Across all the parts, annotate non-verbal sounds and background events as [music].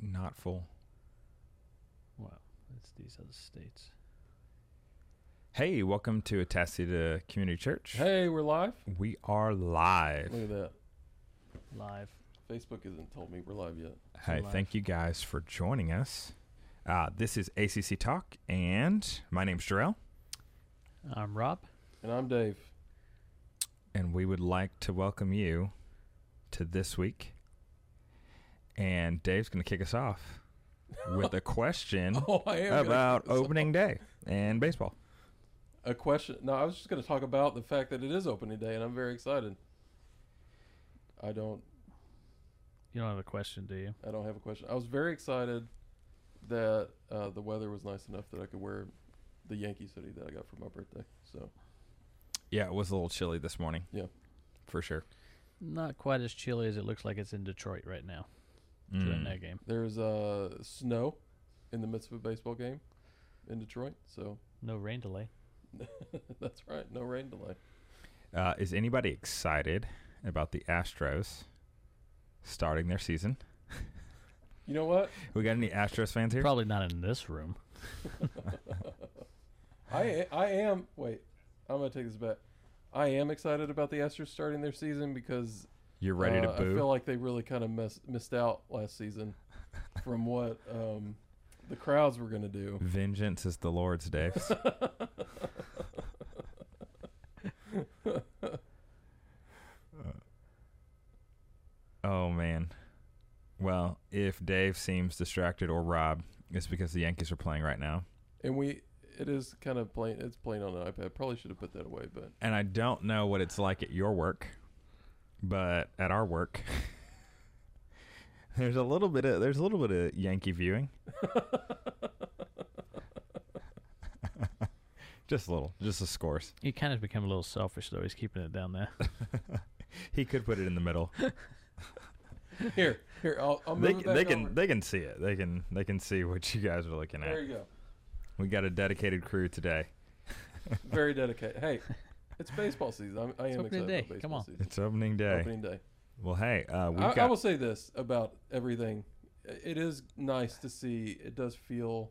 not full. Well, it's these other states. Hey, welcome to Atascocita Community Church. Hey, we're live. We are live. Look at that. Live. Facebook hasn't told me we're live yet. Hey, live. thank you guys for joining us. Uh, this is ACC Talk, and my name's Jarrell, I'm Rob. And I'm Dave. and we would like to welcome you to this week. And Dave's going to kick us off with a [laughs] question Oh, I am gonna about kick off. opening day and baseball. A question. No, I was just going to talk about the fact that it is opening day, and I'm very excited. I don't. You don't have a question, do you? I don't have a question. I was very excited that uh, the weather was nice enough that I could wear the Yankees hoodie that I got for my birthday. So Yeah, it was a little chilly this morning. Yeah. For sure. Not quite as chilly as it looks like it's in Detroit right now during Mm. that game. there's uh, snow in the midst of a baseball game in Detroit. So No rain delay. [laughs] that's right. No rain delay. Uh, is anybody excited about the Astros starting their season? You know what? [laughs] We got any Astros fans here? Probably not in this room. [laughs] I I am wait. I'm gonna take this back. I am excited about the Astros starting their season because You're ready to uh, boo? I feel like they really kind of mess, missed out last season from what um, the crowds were gonna do. Vengeance is the Lord's, Dave. [laughs] [laughs] oh man. Well, if Dave seems distracted or Rob, it's because the Yankees are playing right now. And we it is kind of plain. It's plain on an iPad. Probably should have put that away, but And I don't know what it's like at your work, but at our work, [laughs] there's a little bit of there's a little bit of Yankee viewing. [laughs] just a little, just the scores. He kind of become a little selfish though. He's keeping it down there. [laughs] he could put it in the middle. here here I'll, I'll move they it back they can over. they can see it. They can they can see what you guys are looking at. There you go. We got a dedicated crew today. Very dedicated. Hey, it's baseball season. I'm, I It's am opening excited day. about baseball Come on. season. It's opening day. Opening day. Well, hey, uh, we've I, got I will say this about everything. It is nice to see. It does feel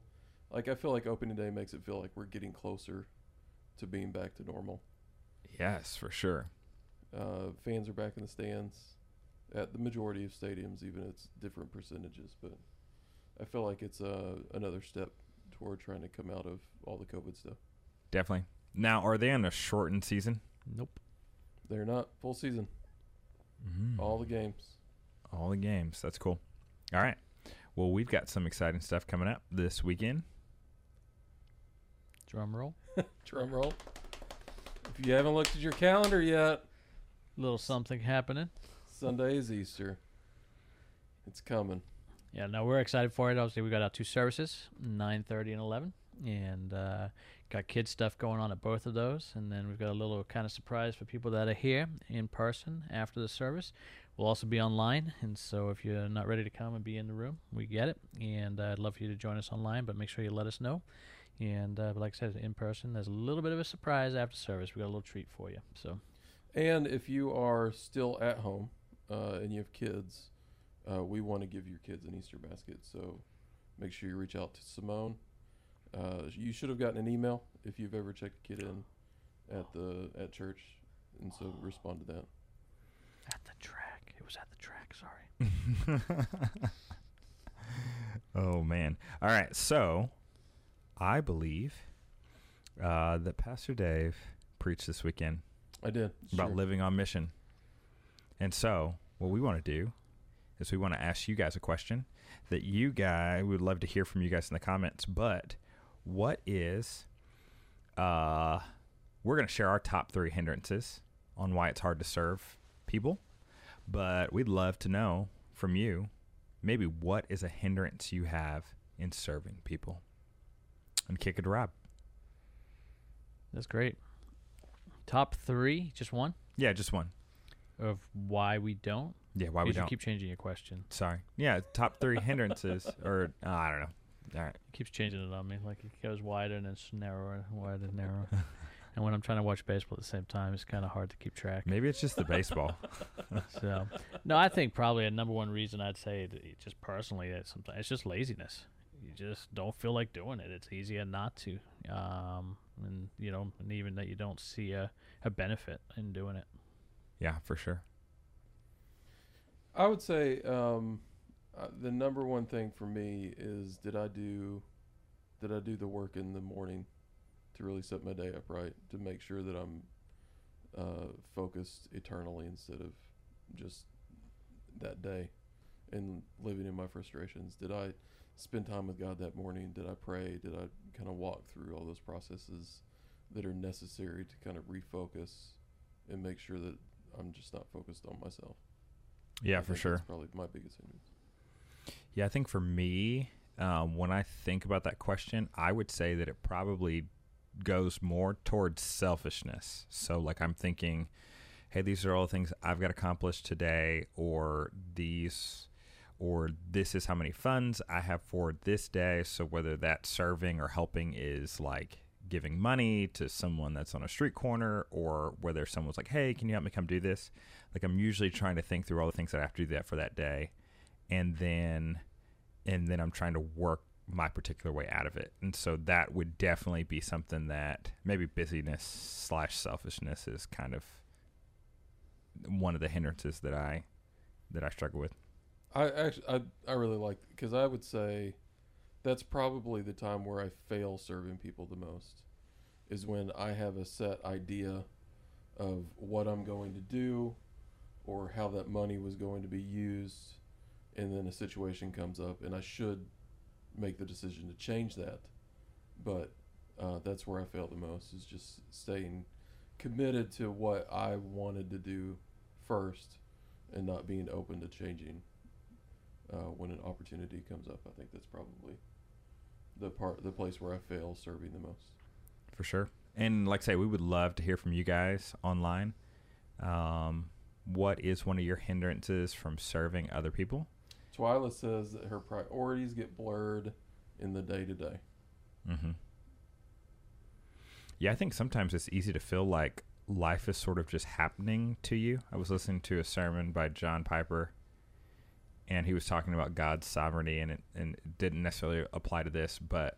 like I feel like opening day makes it feel like we're getting closer to being back to normal. yes for sure. Uh, fans are back in the stands at the majority of stadiums, even it's different percentages. But I feel like it's uh, another step toward trying to come out of all the COVID stuff. Definitely. Now, are they on a shortened season? Nope. They're not full season, Mm. all the games. All the games. That's cool. All right. Well, we've got some exciting stuff coming up this weekend. Drum roll. [laughs] Drum roll. If you haven't looked at your calendar yet, a Little something happening. Sunday is Easter. It's coming. Yeah, no, we're excited for it. Obviously, we got our two services, nine thirty and eleven, and uh, got kid stuff going on at both of those. And then we've got a little kind of surprise for people that are here in person after the service. We'll also be online, and so if you're not ready to come and be in the room, we get it. And uh, I'd love for you to join us online, but make sure you let us know. And uh, but like I said, in person, there's a little bit of a surprise after service. We got a little treat for you. So And if you are still at home uh, and you have kids, uh, we want to give your kids an Easter basket. So make sure you reach out to Simone. Uh, you should have gotten an email if you've ever checked a kid in at the at church, and so respond to that. at the track, it was at the track. Sorry. [laughs] oh man. All right. So, I believe uh, that Pastor Dave preached this weekend I did about sure. living on mission. And so, what we want to do is we want to ask you guys a question that you guys we would love to hear from you guys in the comments. But what is uh we're going to share our top 3 hindrances on why it's hard to serve people. But we'd love to know from you maybe what is a hindrance you have in serving people. And kick it to Rob. That's great. Top three, just one Yeah, just one. of why we don't. Yeah, why we don't. keep changing your question. Sorry. Yeah, top three hindrances, or uh, I don't know. All right. It keeps changing it on me. Like it goes wider and it's narrower, and wider, and narrower. and when I'm trying to watch baseball at the same time, it's kind of hard to keep track. Maybe it's just the baseball. [laughs] [laughs] So, no, I think probably a number one reason I'd say that it- just personally that sometimes it's just laziness. You just don't feel like doing it. It's easier not to, um, and you know, and even that you don't see a, a benefit in doing it. yeah, for sure. I would say um, uh, the number one thing for me is did I do did I do the work in the morning to really set my day up right to make sure that I'm uh, focused eternally instead of just that day and living in my frustrations. Did I spend time with God that morning? Did I pray? Did I kind of walk through all those processes that are necessary to kind of refocus and make sure that I'm just not focused on myself? Yeah, I for sure. That's probably my biggest hindrance. Yeah, I think for me, um, when I think about that question, I would say that it probably goes more towards selfishness. So, like, I'm thinking, hey, these are all the things I've got accomplished today, or these, or this is how many funds I have for this day. So, whether that serving or helping is like giving money to someone that's on a street corner, or whether someone's like, hey, can you help me come do this? Like, I'm usually trying to think through all the things that I have to do that for that day and then and then I'm trying to work my particular way out of it. And so that would definitely be something that maybe busyness slash selfishness is kind of one of the hindrances that I that I struggle with. I actually, I, I really like because I would say that's probably the time where I fail serving people the most is when I have a set idea of what I'm going to do or how that money was going to be used, and then a situation comes up, and I should make the decision to change that, but uh, that's where I fail the most is just staying committed to what I wanted to do first, and not being open to changing uh, when an opportunity comes up. I think that's probably the part, the place where I fail serving the most. For sure. And like I say, we would love to hear from you guys online. Um, what is one of your hindrances from serving other people? Twyla says that her priorities get blurred in the day to day. Yeah, I think sometimes it's easy to feel like life is sort of just happening to you. I was listening to a sermon by John Piper, and he was talking about God's sovereignty, and it, and it didn't necessarily apply to this, but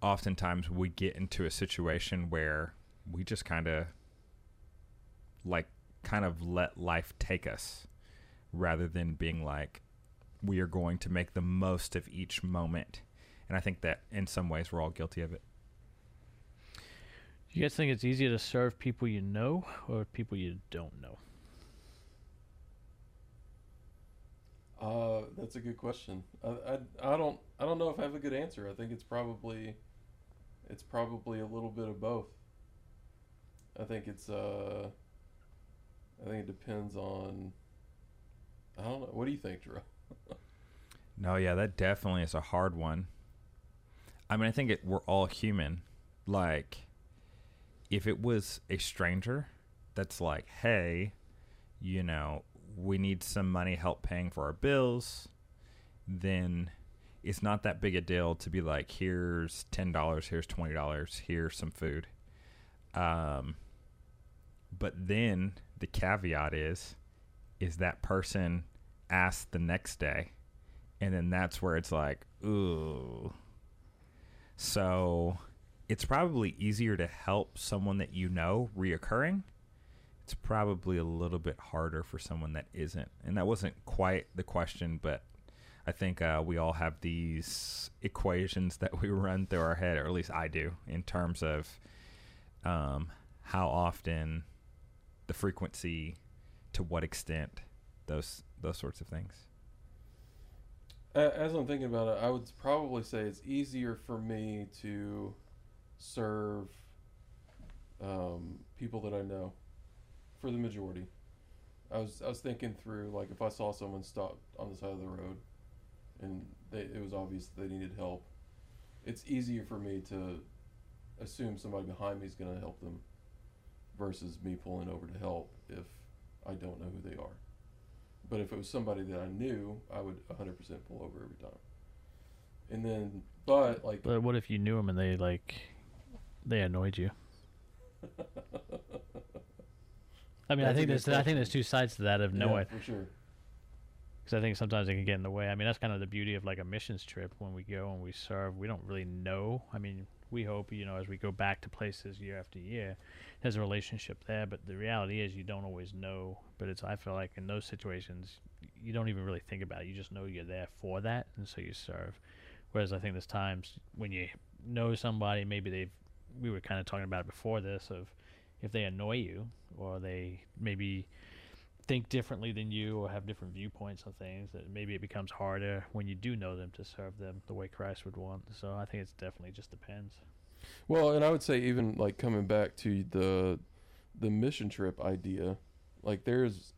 oftentimes we get into a situation where we just kind of like kind of let life take us rather than being like we are going to make the most of each moment and I think that in some ways we're all guilty of it. Do you guys think it's easier to serve people you know or people you don't know? Uh, that's a good question. I, I, I don't I don't know if I have a good answer. I think it's probably it's probably a little bit of both. I think it's uh I think it depends on I don't know. What do you think, Drew? [laughs] No, yeah, that definitely is a hard one. I mean, I think it, we're all human. Like, if it was a stranger that's like, hey, you know, we need some money help paying for our bills, then it's not that big a deal to be like, here's $10, here's $20, here's some food. Um, but then the caveat is, is that person asked the next day and then that's where it's like, ooh. So it's probably easier to help someone that you know reoccurring. It's probably a little bit harder for someone that isn't. And that wasn't quite the question, but I think uh, we all have these equations that we [laughs] run through our head, or at least I do, in terms of um, how often, the frequency, to what extent, those those sorts of things. As I'm thinking about it, I would probably say it's easier for me to serve um, people that I know for the majority. I was I was thinking through like if I saw someone stop on the side of the road and they, it was obvious they needed help, it's easier for me to assume somebody behind me is going to help them versus me pulling over to help if I don't know who they are. But if it was somebody that I knew, I would 100% pull over every time. And then, but like, But what if you knew them and they like they annoyed you? [laughs] I mean, I That's think there's I think there's two sides to that of knowing. Yeah, for sure. because I think sometimes it can get in the way. I mean, that's kind of the beauty of like a missions trip when we go and we serve. We don't really know. I mean, we hope you know as we go back to places year after year, there's a relationship there. But the reality is, you don't always know. But it's I feel like in those situations, you don't even really think about it. You just know you're there for that, and so you serve. Whereas I think there's times when you know somebody, maybe they've. We were kind of talking about it before this of if they annoy you or they maybe think differently than you or have different viewpoints on things that maybe it becomes harder when you do know them to serve them the way Christ would want. So I think it's definitely just depends. Well, and I would say even like coming back to the the mission trip idea, like there's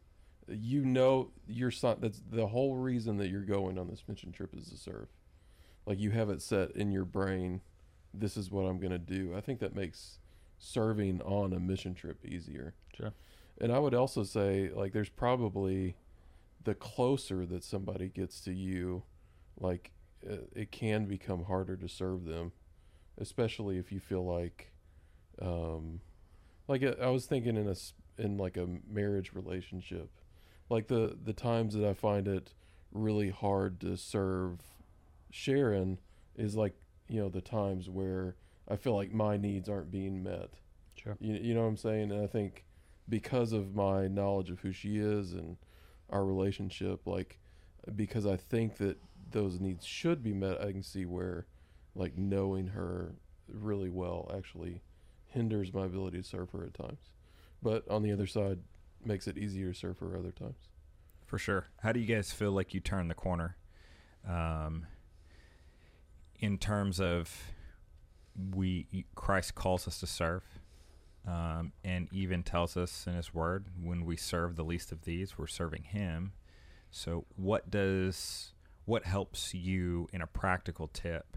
you know your son that's the whole reason that you're going on this mission trip is to serve. Like you have it set in your brain, this is what I'm going to do. I think that makes serving on a mission trip easier. Sure. And I would also say like there's probably the closer that somebody gets to you, like uh, it can become harder to serve them especially if you feel like um like uh, I was thinking in a in like a marriage relationship like the the times that I find it really hard to serve Sharon is like you know the times where I feel like my needs aren't being met Sure. you, you know what I'm saying and I think because of my knowledge of who she is and our relationship like because I think that those needs should be met I can see where like knowing her really well actually hinders my ability to serve her at times. But on the other side, makes it easier to serve her other times. For sure. How do you guys feel like you turn the corner um, in terms of we Christ calls us to serve um, and even tells us in his word when we serve the least of these we're serving him so what does what helps you in a practical tip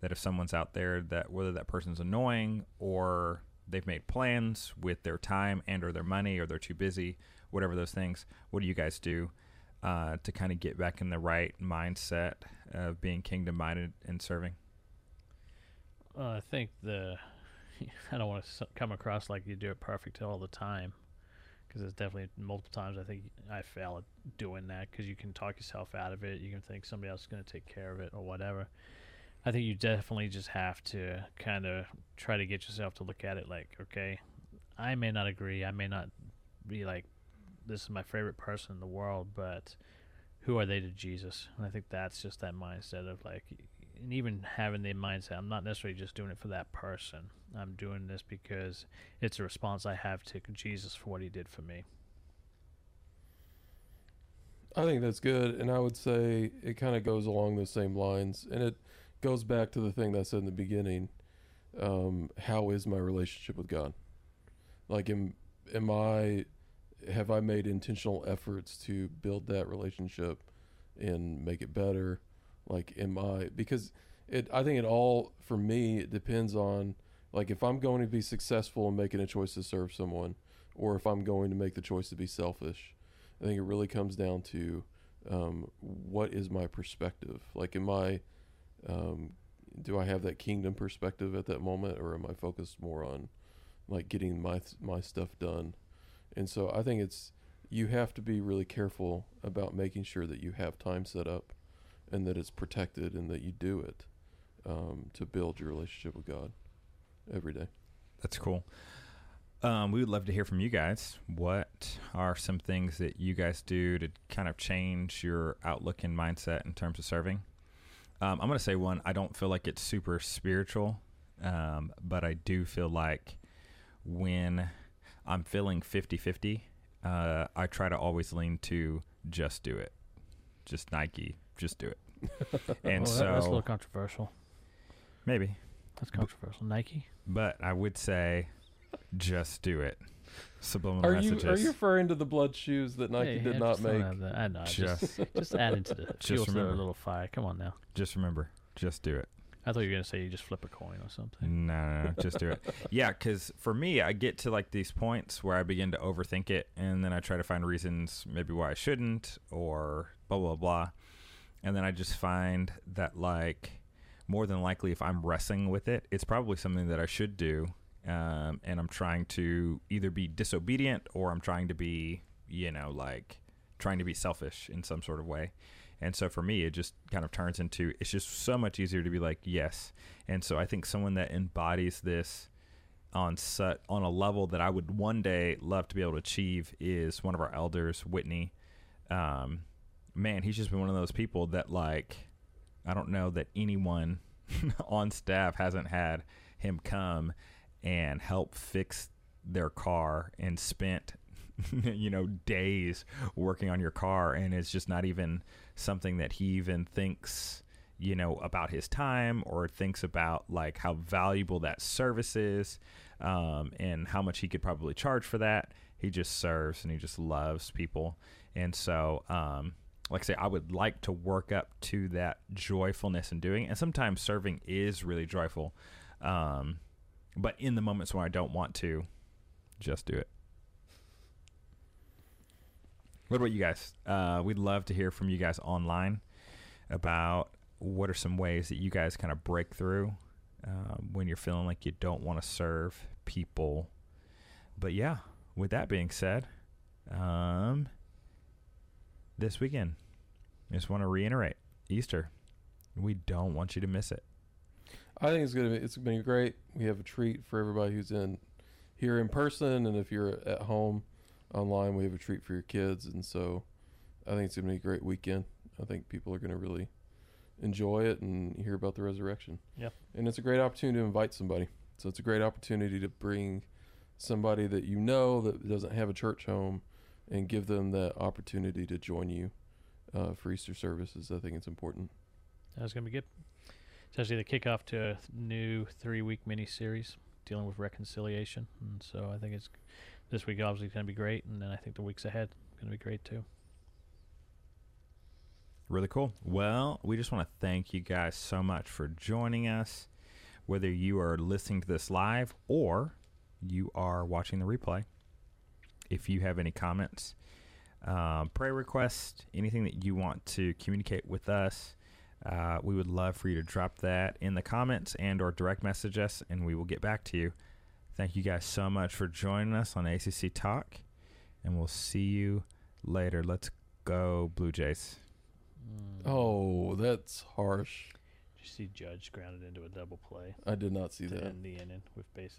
that if someone's out there that whether that person's annoying or they've made plans with their time and or their money or they're too busy whatever those things what do you guys do uh, to kind of get back in the right mindset of being kingdom minded and serving Uh, I think the [laughs] I don't want to come across like you do it perfect all the time because there's definitely multiple times I think I fail at doing that because you can talk yourself out of it. You can think somebody else is going to take care of it or whatever. I think you definitely just have to kind of try to get yourself to look at it like, okay, I may not agree. I may not be like, this is my favorite person in the world, but who are they to Jesus? And I think that's just that mindset of like, and even having the mindset, I'm not necessarily just doing it for that person. I'm doing this because it's a response I have to Jesus for what he did for me. I think that's good, and I would say it kind of goes along those same lines, and it goes back to the thing that I said in the beginning. Um, how is my relationship with God? Like, am am I have I made intentional efforts to build that relationship and make it better? Like, am I because it? I think it all for me it depends on like if I'm going to be successful in making a choice to serve someone, or if I'm going to make the choice to be selfish. I think it really comes down to um, what is my perspective? Like, am I, um, do I have that kingdom perspective at that moment, or am I focused more on like getting my my stuff done? And so I think it's you have to be really careful about making sure that you have time set up, and that it's protected, and that you do it um, to build your relationship with God every day. That's cool. Um, we would love to hear from you guys. What are some things that you guys do to kind of change your outlook and mindset in terms of serving? Um, I'm going to say one. I don't feel like it's super spiritual, um, but I do feel like when I'm feeling 50 50, uh, I try to always lean to just do it. Just Nike, just do it. [laughs] and Well, so that- that's a little controversial. maybe, That's controversial. Nike. but I would say just do it. Subliminal Are you messages. are you referring to the blood shoes that Nike Yeah, did yeah, not make? out. I know. Just, just [laughs] just adding to the fuel to the remember. little fire. Come on now. just remember, just do it. I thought you were gonna say you just flip a coin or something. No, no, no, just do it. [laughs] Yeah, because for me, I get to like these points where I begin to overthink it, and then I try to find reasons maybe why I shouldn't, or blah blah blah, and then I just find that like more than likely, if I'm wrestling with it, it's probably something that I should do, um, and I'm trying to either be disobedient or I'm trying to be, you know, like trying to be selfish in some sort of way. And so for me, it just kind of turns into it's just so much easier to be like yes. And so I think someone that embodies this on set on a level that I would one day love to be able to achieve is one of our elders, Whitney. Um, man, he's just been one of those people that like I don't know that anyone [laughs] on staff hasn't had him come and help fix their car and spent [laughs] you know days working on your car and it's just not even something that he even thinks you know about his time or thinks about like how valuable that service is um, and how much he could probably charge for that he just serves and he just loves people and so um, like I say, I would like to work up to that joyfulness in doing it. And sometimes serving is really joyful. Um, but in the moments when I don't want to, just do it. What about you guys? Uh, we'd love to hear from you guys online about what are some ways that you guys kind of break through um, when you're feeling like you don't want to serve people. But yeah, with that being said, um, this weekend, I just want to reiterate Easter. We don't want you to miss it. I think it's gonna be it's gonna be great. We have a treat for everybody who's in here in person, and if you're at home online, we have a treat for your kids. And so, I think it's gonna be a great weekend. I think people are gonna really enjoy it and hear about the resurrection. Yep. And it's a great opportunity to invite somebody. So it's a great opportunity to bring somebody that you know that doesn't have a church home and give them that opportunity to join you uh, for Easter services. I think it's important. That's gonna be good. It's the kickoff to a new three-week mini-series dealing with reconciliation, and so I think it's this week obviously going to be great, and then I think the weeks ahead going to be great too. Really cool. Well, we just want to thank you guys so much for joining us. Whether you are listening to this live or you are watching the replay, if you have any comments, um, prayer requests, anything that you want to communicate with us, uh, we would love for you to drop that in the comments and or direct message us, and we will get back to you. Thank you guys so much for joining us on ACC Talk, and we'll see you later. Let's go, Blue Jays. Mm. Oh, that's harsh. Did you see Judge grounded into a double play I did not see to that. end the inning with bases?